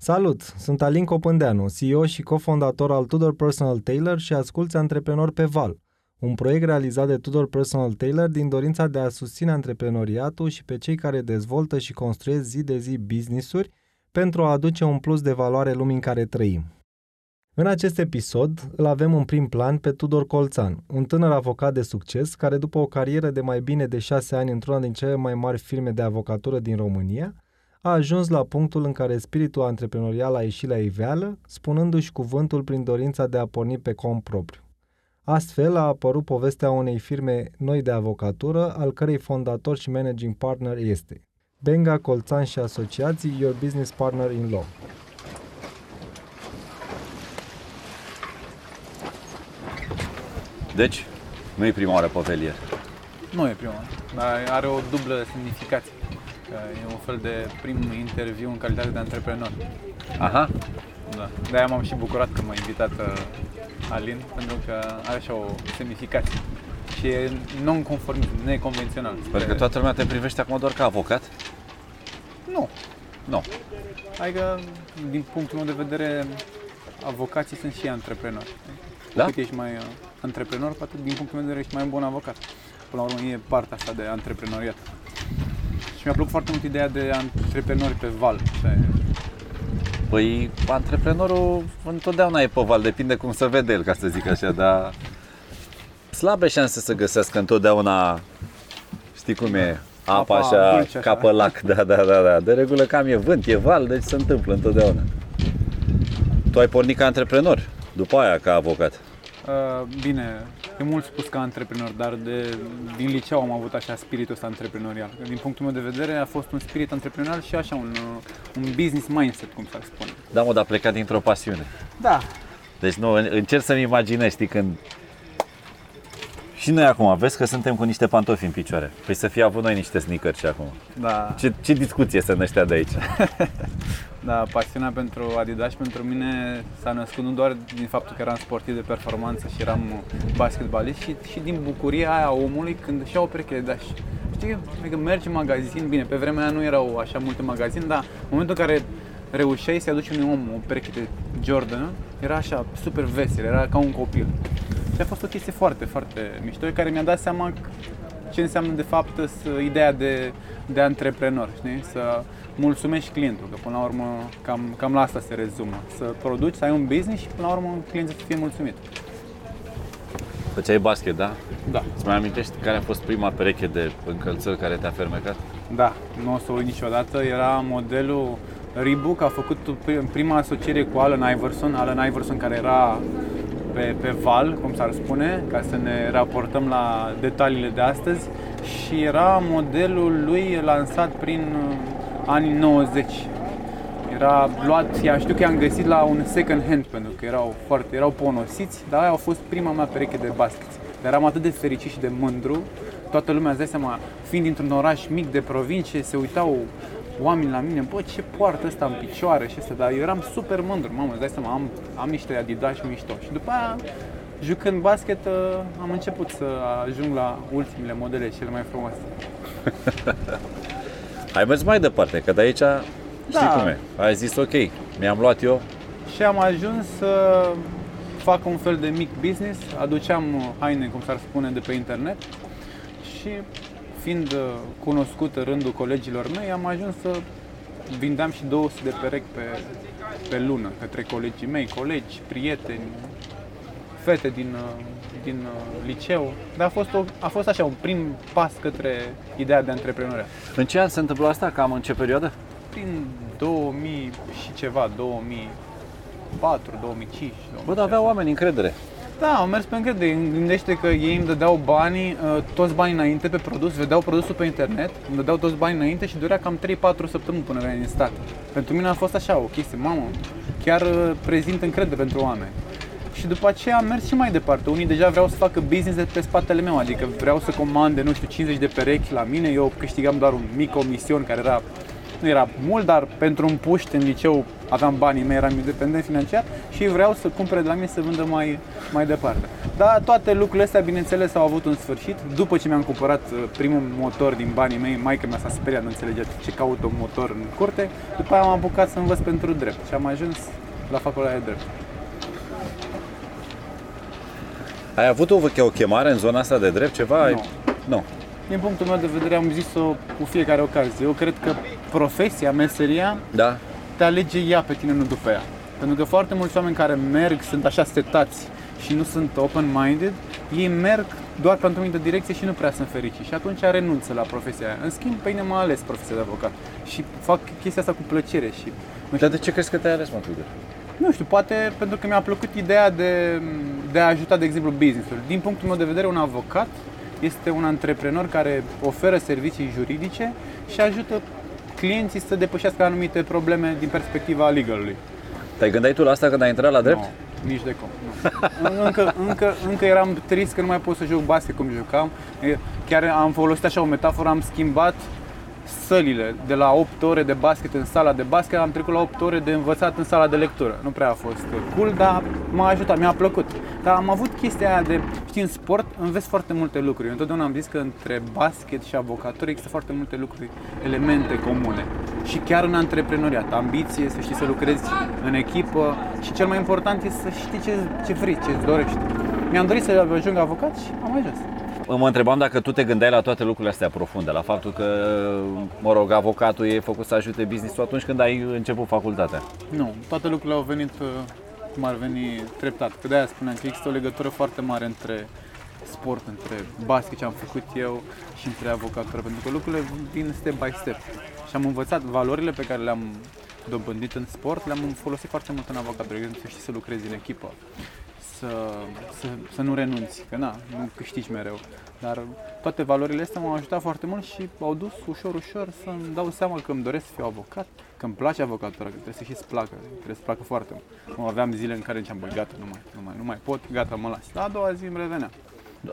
Salut! Sunt Alin Copândeanu, CEO și cofondator al Tudor Personal Tailor și asculți Antreprenor pe Val, un proiect realizat de Tudor Personal Tailor din dorința de a susține antreprenoriatul și pe cei care dezvoltă și construiesc zi de zi business-uri pentru a aduce un plus de valoare lumii în care trăim. În acest episod îl avem în prim plan pe Tudor Colțan, un tânăr avocat de succes care după o carieră de mai bine de șase ani într-una din cele mai mari firme de avocatură din România, a ajuns la punctul în care spiritul antreprenorial a ieșit la iveală, spunându-și cuvântul prin dorința de a porni pe cont propriu. Astfel a apărut povestea unei firme noi de avocatură, al cărei fondator și managing partner este Benga Colțan și Asociații, Your Business Partner in Law. Deci, nu e prima oară pe velier. Nu e prima oară, dar are o dublă semnificație. Că e un fel de prim interviu în calitate de antreprenor. Aha. Da. De-aia m-am și bucurat că m-a invitat uh, Alin, pentru că are așa o semnificație. Și e non-conformist, neconvențional. Sper că toată lumea te privește acum doar ca avocat. Nu. Nu. Adică, din punctul meu de vedere, avocații sunt și antreprenori. Da? Cât ești mai uh, antreprenor, cu atât din punctul meu de vedere ești mai bun avocat. Până la urmă e partea asta de antreprenoriat. Și mi-a plăcut foarte mult ideea de antreprenori pe val. Așa e. Păi, antreprenorul întotdeauna e pe val, depinde cum se vede el, ca să zic așa, dar slabe șanse să găsească întotdeauna, știi cum e, apa, Apa așa, dulce, așa. ca pe lac, da, da, da, da. De regulă cam e vânt, e val, deci se întâmplă întotdeauna. Tu ai pornit ca antreprenor, după aia ca avocat. Uh, bine, e mult spus ca antreprenor, dar de, din liceu am avut așa spiritul ăsta antreprenorial. Din punctul meu de vedere a fost un spirit antreprenorial și așa un, uh, un business mindset, cum s-ar spune. Da, mă, dar plecat dintr-o pasiune. Da, Deci nu, încerc să-mi imaginez, știi, când... Și noi acum, vezi că suntem cu niște pantofi în picioare. Păi să fie avut noi niște sneakers și acum. da, Ce, ce discuție să năștea de aici? da, pasiunea pentru Adidas pentru mine s-a născut nu doar din faptul că eram sportiv de performanță și eram basketbalist, și, și din bucuria aia a omului când își ia o pereche de Adidas. Știi, adică mergi în magazin, bine, pe vremea aia nu erau așa multe magazine, dar în momentul în care reușeai să-i aduci unui om o pereche de Jordan, era așa super vesel, era ca un copil. Și a fost o chestie foarte, foarte mișto, care mi-a dat seama ce înseamnă de fapt să, ideea de, de antreprenor, știi? Să mulțumești clientul, că până la urmă cam, cam la asta se rezumă. Să produci, să ai un business și până la urmă clientul să fie mulțumit. Făceai basket, da? Da. Îți mai amintești care a fost prima pereche de încălțări care te-a fermecat? Da, nu o să o uit niciodată. Era modelul Reebok, a făcut pri- prima asociere cu Allen Iverson, Allen Iverson care era pe, pe val, cum s-ar spune, ca să ne raportăm la detaliile de astăzi și era modelul lui lansat prin uh, anii 90. Era luat, ea știu că i-am găsit la un second hand pentru că erau foarte, erau ponosiți, dar aia a fost prima mea pereche de basket. Dar eram atât de fericit și de mândru, toată lumea îți dai seama, fiind dintr-un oraș mic de provincie, se uitau oameni la mine, bă, ce poartă ăsta în picioare și asta, dar eu eram super mândru, mamă, îți dai seama, am, am niște Adidas mișto. Și după aia, jucând basket, uh, am început să ajung la ultimele modele cele mai frumoase. Ai mers mai departe, că de aici știi Da. cum e. Ai zis ok, mi-am luat eu. Și am ajuns să fac un fel de mic business, aduceam haine, cum s-ar spune, de pe internet și fiind uh, cunoscut în rândul colegilor mei, am ajuns să vindeam și 200 de perechi pe, pe lună către colegii mei, colegi, prieteni, fete din, uh, din uh, liceu. Dar a fost, o, a fost așa un prim pas către ideea de antreprenoriat. În ce an se întâmplă asta? Cam în ce perioadă? Prin 2000 și ceva, 2004, 2005. Bă, dar aveau oameni încredere. Da, am mers pe încredere. Gândește că ei îmi dădeau banii, uh, toți banii înainte pe produs, vedeau produsul pe internet, îmi dădeau toți banii înainte și durea cam 3-4 săptămâni până venea din stat. Pentru mine a fost așa o chestie, mamă, chiar uh, prezint încredere pentru oameni. Și după aceea am mers și mai departe. Unii deja vreau să facă business de pe spatele meu, adică vreau să comande, nu știu, 50 de perechi la mine, eu câștigam doar un mic comision care era nu era mult, dar pentru un puști în liceu aveam banii mei, eram independent financiar și vreau să cumpere de la mine să vândă mai, mai departe. Dar toate lucrurile astea, bineînțeles, au avut un sfârșit. După ce mi-am cumpărat uh, primul motor din banii mei, maica mea s-a speriat, nu înțelegea ce caut un motor în curte. După aia am apucat să învăț pentru drept și am ajuns la facultatea de drept. Ai avut o, o chemare în zona asta de drept, ceva? Ai- Nu. Nu. Din punctul meu de vedere am zis-o cu fiecare ocazie. Eu cred că profesia, meseria, Da? Te alege ea pe tine, nu după ea. Pentru că foarte mulți oameni care merg sunt așa setați și nu sunt open-minded, ei merg doar pentru o anumită direcție și nu prea sunt fericiți și atunci renunță la profesia aia. În schimb, pe mine m-a ales profesia de avocat și fac chestia asta cu plăcere și Dar de ce crezi că te-ai ales, mă, Tudor? nu știu, poate pentru că mi-a plăcut ideea de, de a ajuta, de exemplu, business-ul. Din punctul meu de vedere, un avocat este un antreprenor care oferă servicii juridice și ajută clienții să depășească anumite probleme din perspectiva legalului. Te-ai gândit tu la asta când ai intrat la drept? Nu, nici de cum. Nu. Încă, încă, încă eram trist că nu mai pot să joc basket cum jucam. E, Chiar am folosit așa o metaforă, am schimbat sălile de la 8 ore de basket în sala de basket, am trecut la 8 ore de învățat în sala de lectură. Nu prea a fost cool, dar m-a ajutat, mi-a plăcut. Dar am avut chestia aia de, știi, în sport înveți foarte multe lucruri. Eu întotdeauna am zis că între basket și avocatură există foarte multe lucruri, elemente comune. Și chiar în antreprenoriat, ambiție, să știi să lucrezi în echipă și cel mai important este să știi ce, ce vrei, ce îți dorești. Mi-am dorit să ajung avocat și am ajuns. Mă întrebam dacă tu te gândeai la toate lucrurile astea profunde, la faptul că, mă rog, avocatul e făcut să ajute business-ul atunci când ai început facultatea. Nu, toate lucrurile au venit uh, cum ar veni treptat. Că de-aia spuneam că există o legătură foarte mare între sport, între basket ce am făcut eu și între avocatură, pentru că lucrurile vin step by step. Și am învățat valorile pe care le-am dobândit în sport, le-am folosit foarte mult în avocatură, de exemplu, să știi să lucrezi în echipă, să, să, să nu renunți, că na, nu câștigi mereu. Dar toate valorile astea m-au ajutat foarte mult și au dus ușor, ușor să-mi dau seama că îmi doresc să fiu avocat, că îmi place avocatura, că trebuie să și îți placă, trebuie să placă foarte mult. Mă aveam zile în care ziceam, băi, gata, nu mai, nu mai, nu mai pot, gata, mă las. La a doua zi îmi revenea.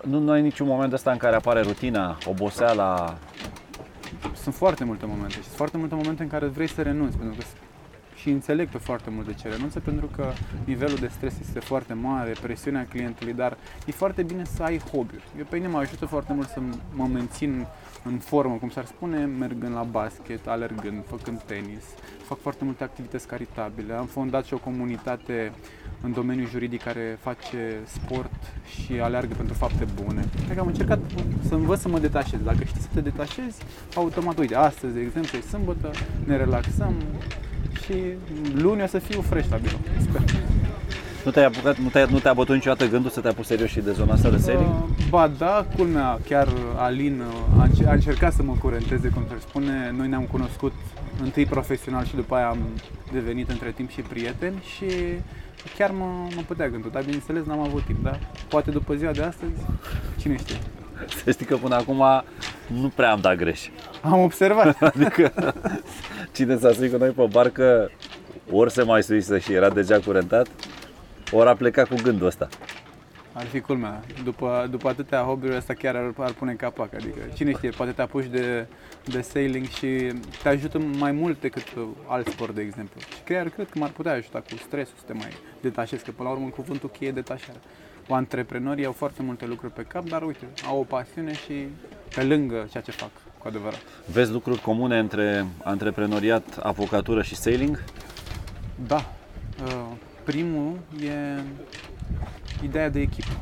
Nu, nu ai niciun moment ăsta în care apare rutina, oboseala, Sunt foarte multe momente și sunt foarte multe momente în care vrei să renunți, pentru că și înțeleg pe foarte mult de ce renunță, pentru că nivelul de stres este foarte mare, presiunea clientului, dar e foarte bine să ai hobby Eu pe mine mă ajută foarte mult să mă mențin în formă, cum s-ar spune, mergând la basket, alergând, făcând tenis, fac foarte multe activități caritabile. Am fondat și o comunitate în domeniul juridic care face sport și aleargă pentru fapte bune. Cred că am încercat să învăț să mă detașez. Dacă știi să te detașezi, automat, uite, astăzi, de exemplu, e sâmbătă, ne relaxăm și luni o să fiu fresh la birou. Sper. nu te-ai apucat, nu te-ai, nu te-a bătut niciodată gândul să te apuci serios și de zona asta de sailing? Uh, Ba da, culmea, chiar Alin uh, a, înce- a încercat să mă curenteze, cum se spune. Noi ne-am cunoscut întâi profesional și după aia am devenit între timp și prieteni și chiar mă, mă putea gândul, dar bineînțeles n-am avut timp, da? Poate după ziua de astăzi, cine știe. Să știi că până acum nu prea am dat greș. Am observat. Adică cine s-a suit cu noi pe barcă, ori se mai suise și era deja curentat, ori a plecat cu gândul ăsta. Ar fi culmea. După, după atâtea hobby-uri, asta chiar ar, ar pune capac. Adică, cine știe, poate te apuci de, de sailing și te ajută mai mult decât alt sport, de exemplu. Și chiar cred că m-ar putea ajuta cu stresul să te mai detașezi, că până la urmă cuvântul cheie e detașare. Antreprenorii au foarte multe lucruri pe cap, dar uite, au o pasiune și pe lângă ceea ce fac, cu adevărat. Vezi lucruri comune între antreprenoriat, avocatură și sailing? Da. Uh, Primul e ideea de echipă.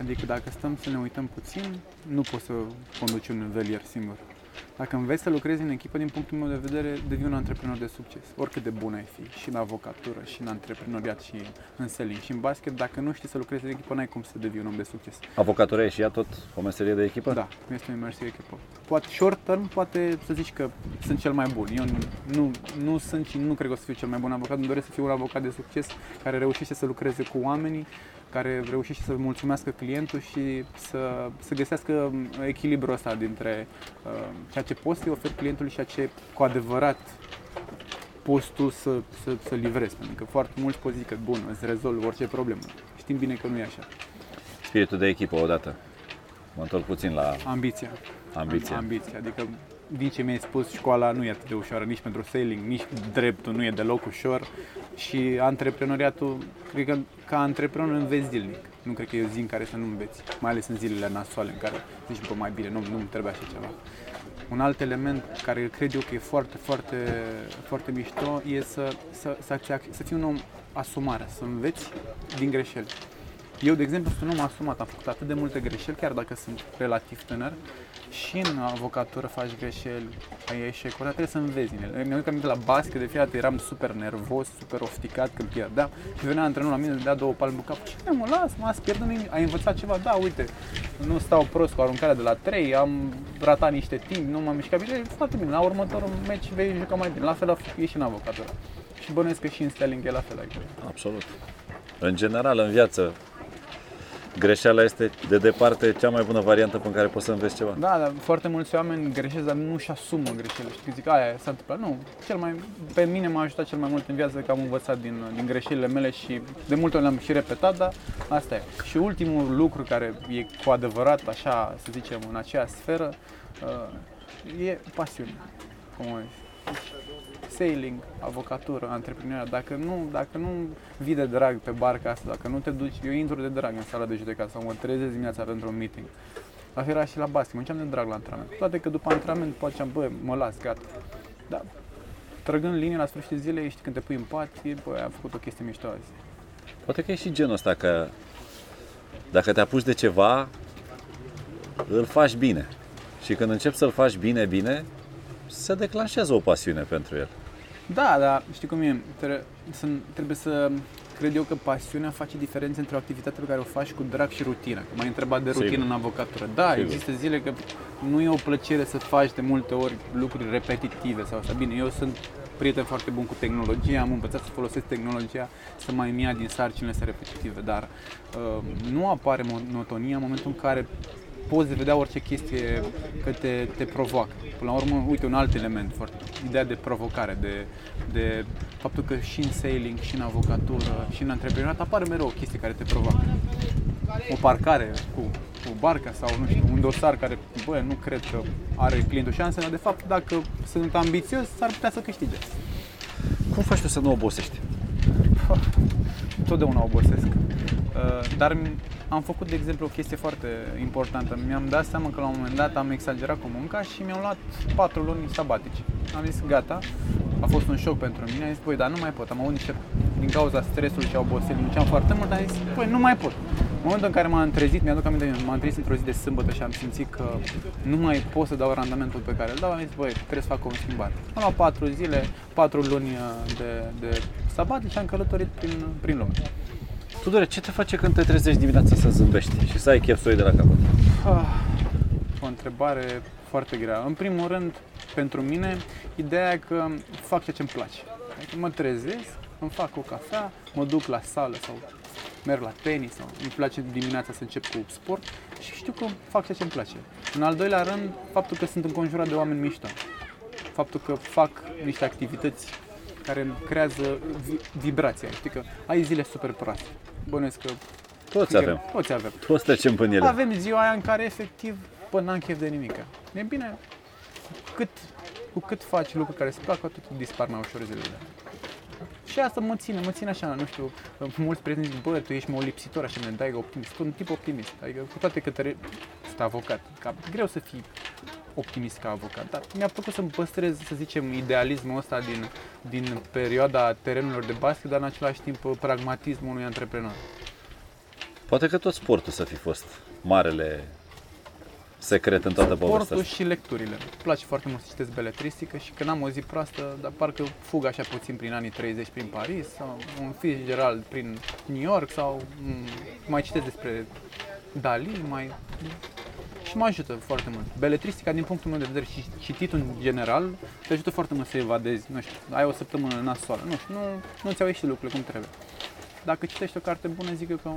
Adică dacă stăm să ne uităm puțin, nu poți să conduci un velier singur. Dacă înveți să lucrezi în echipă, din punctul meu de vedere, devii un antreprenor de succes. Oricât de bun ai fi, și în avocatură, și în antreprenoriat, și în selling, și în basket, dacă nu știi să lucrezi în echipă, n-ai cum să devii un om de succes. Avocatura e și ea tot o meserie de echipă? Da, este o imersie echipă. Poate short term, poate să zici că sunt cel mai bun. Eu nu, nu, nu sunt și nu cred că o să fiu cel mai bun avocat. Îmi doresc să fiu un avocat de succes care reușește să lucreze cu oamenii, care reușește să mulțumească clientul și să, să găsească echilibrul ăsta dintre uh, ceea ce poți să-i oferi clientului și ceea ce cu adevărat poți tu să, să, să livrezi. Pentru că foarte mulți pot zic că bun, îți rezolv orice problemă. Știm bine că nu e așa. Spiritul de echipă odată. Mă întorc puțin la Ambiția. ambiție. Ambiția, adică din ce mi-ai spus, școala nu e atât de ușoară nici pentru sailing, nici dreptul nu e deloc ușor și antreprenoriatul, cred că ca antreprenor înveți zilnic. Nu cred că e o zi în care să nu înveți, mai ales în zilele nasoale în care zici, bă, mai bine, nu, nu-mi trebuie așa ceva. Un alt element care cred eu că e foarte, foarte, foarte mișto e să, să, să, să fii un om asumare, să înveți din greșeli. Eu, de exemplu, sunt un om asumat, am făcut atât de multe greșeli, chiar dacă sunt relativ tânăr, și în avocatură faci greșeli, ai eșecuri, dar trebuie să înveți din ele. Mi-am aminte la basket, de fiecare eram super nervos, super ofticat când pierdeam și venea antrenorul la mine, îmi dea două palme cap. Ce mă, las, mă, azi pierdut, ai învățat ceva? Da, uite, nu stau prost cu aruncarea de la 3, am ratat niște timp, nu m-am mișcat bine, e foarte bine. La următorul meci vei juca mai bine. La fel e și în avocatură. Și bănuiesc că și în styling e la fel aici. Absolut. În general, în viață, greșeala este de departe cea mai bună variantă pe care poți să înveți ceva. Da, dar foarte mulți oameni greșesc, dar nu și asumă greșelile. Știi, zic, aia s-a întâmplat. Nu, cel mai, pe mine m-a ajutat cel mai mult în viață că am învățat din, din greșelile mele și de multe ori le-am și repetat, dar asta e. Și ultimul lucru care e cu adevărat, așa, să zicem, în aceea sferă, uh, e pasiune. Cum sailing, avocatură, antreprenoria, dacă nu, dacă nu vii de drag pe barca asta, dacă nu te duci, eu intru de drag în sala de judecată sau mă trezesc dimineața pentru un meeting. La fel era și la basket, mă de drag la antrenament. Toate că după antrenament poate am, bă, mă las, gata. Da, trăgând linie la sfârșitul zilei, știi, când te pui în pat, e, bă, am făcut o chestie mișto azi. Poate că e și genul ăsta că dacă te apuci de ceva, îl faci bine. Și când începi să-l faci bine, bine, se declanșează o pasiune pentru el. Da, dar știi cum e, trebuie să, trebuie să cred eu că pasiunea face diferență între o activitate pe care o faci cu drag și rutina. Că m-ai întrebat de rutină Sigur. în avocatură. Da, Sigur. există zile că nu e o plăcere să faci de multe ori lucruri repetitive sau așa. Bine, eu sunt prieten foarte bun cu tehnologia, am învățat să folosesc tehnologia să mai ia din sarcinile astea repetitive, dar uh, nu apare monotonia în momentul în care poți vedea orice chestie că te, te provoacă. Până la urmă, uite, un alt element, foarte, ideea de provocare, de, de faptul că și în sailing, și în avocatură, și în antreprenoriat apare mereu o chestie care te provoacă. O parcare cu, cu barca sau, nu știu, un dosar care, bă, nu cred că are clientul șanse, dar de fapt, dacă sunt ambițios, s-ar putea să câștige. Cum faci tu să nu obosești? Totdeauna obosesc. Uh, dar am făcut, de exemplu, o chestie foarte importantă. Mi-am dat seama că la un moment dat am exagerat cu munca și mi-am luat 4 luni sabatici. Am zis, gata, a fost un șoc pentru mine. Am zis, păi, dar nu mai pot. Am avut niște, din cauza stresului și a oboselii, munceam foarte mult, am zis, păi, nu mai pot. În momentul în care m-am trezit, mi-aduc aminte, m-am trezit într-o zi de sâmbătă și am simțit că nu mai pot să dau randamentul pe care îl dau, am zis, băi, trebuie să fac o schimbare. Am luat 4 zile, 4 luni de, de sabatici și am călătorit prin, prin lume. Tudore, ce te face când te trezești dimineața să zâmbești și să ai chef să de la capăt? Ah, o întrebare foarte grea. În primul rând, pentru mine, ideea e că fac ceea ce îmi place. Adică mă trezesc, îmi fac o cafea, mă duc la sală sau merg la tenis sau îmi place dimineața să încep cu sport și știu că fac ceea ce îmi place. În al doilea rând, faptul că sunt înconjurat de oameni mișto. Faptul că fac niște activități care îmi creează vibrația. Știi că ai zile super proaste bănuiesc că toți avem. Toți avem. Toți trecem până ele. Avem ziua aia în care efectiv până n-am chef de nimic. E bine, cât, cu cât faci lucruri care îți plac, atât dispar mai ușor zilele. Și asta mă ține, mă ține așa, nu știu, mulți prieteni zic, bă, tu ești mă lipsitor, așa, mi dai optimist. Sunt un tip optimist, adică cu toate că te sunt avocat, ca, greu să fii optimist ca avocat, dar mi-a plăcut să-mi păstrez, să zicem, idealismul ăsta din, din perioada terenurilor de basket, dar în același timp pragmatismul unui antreprenor. Poate că tot sportul să fi fost marele secret în toată povestea Sportul și lecturile. Îmi place foarte mult să citesc beletristică și când am o zi proastă, dar parcă fug așa puțin prin anii 30 prin Paris sau un Fitzgerald prin New York sau mai citesc despre Dali, mai și mă ajută foarte mult. Beletristica, din punctul meu de vedere, și cititul în general, te ajută foarte mult să evadezi, nu știu, ai o săptămână nasoală, nu știu, nu, nu ți-au ieșit lucrurile cum trebuie. Dacă citești o carte bună, zic eu că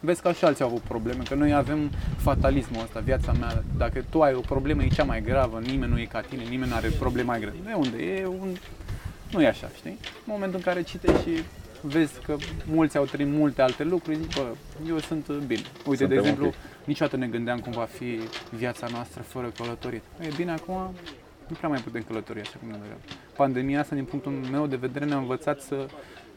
vezi că și alții au avut probleme, că noi avem fatalismul ăsta, viața mea, dacă tu ai o problemă, e cea mai gravă, nimeni nu e ca tine, nimeni nu are probleme mai grave. De unde? E un... Nu e așa, știi? În momentul în care citești și vezi că mulți au trăit multe alte lucruri, zic, bă, eu sunt bine. Uite, Suntem de exemplu, okay. Niciodată ne gândeam cum va fi viața noastră fără călătorit. E bine, acum nu prea mai putem călători așa cum ne doream. Pandemia asta, din punctul meu de vedere, ne-a învățat să,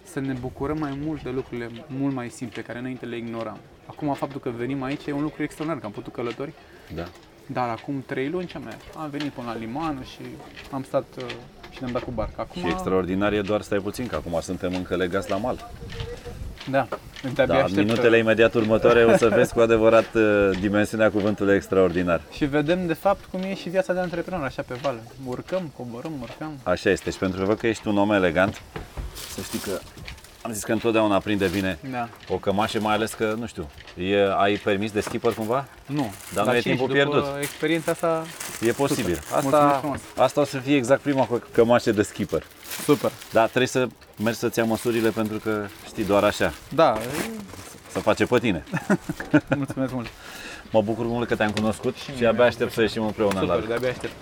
să ne bucurăm mai mult de lucrurile mult mai simple, care înainte le ignoram. Acum, faptul că venim aici e un lucru extraordinar, că am putut călători, Da. dar acum trei luni ce am mers? Am venit până la limană și am stat uh, și ne-am dat cu barca. Acum, Și extraordinar e doar, stai puțin, că acum suntem încă legați la mal. Da, de-abia Da, aștept, uh, minutele imediat următoare o să vezi cu adevărat uh, dimensiunea cuvântului extraordinar. Și vedem de fapt cum e și viața de antreprenor, așa pe val. Urcăm, coborâm, urcăm. Așa este și pentru că văd că ești un om elegant, să știi că am zis că întotdeauna prinde bine Da. o cămașă, mai ales că, nu știu, e, ai permis de skipper cumva? Nu. Dar nu e și timpul după pierdut. experiența asta, E posibil. Super. Mulțumesc Asta, frumos. asta o să fie exact prima că- cămașă de skipper. super. Dar trebuie să mergi să-ți ia măsurile pentru că știi doar așa, Da, să face pe tine. mulțumesc mult. Mă bucur mult că te-am cunoscut și abia aștept să ieșim împreună la Super, de-abia aștept.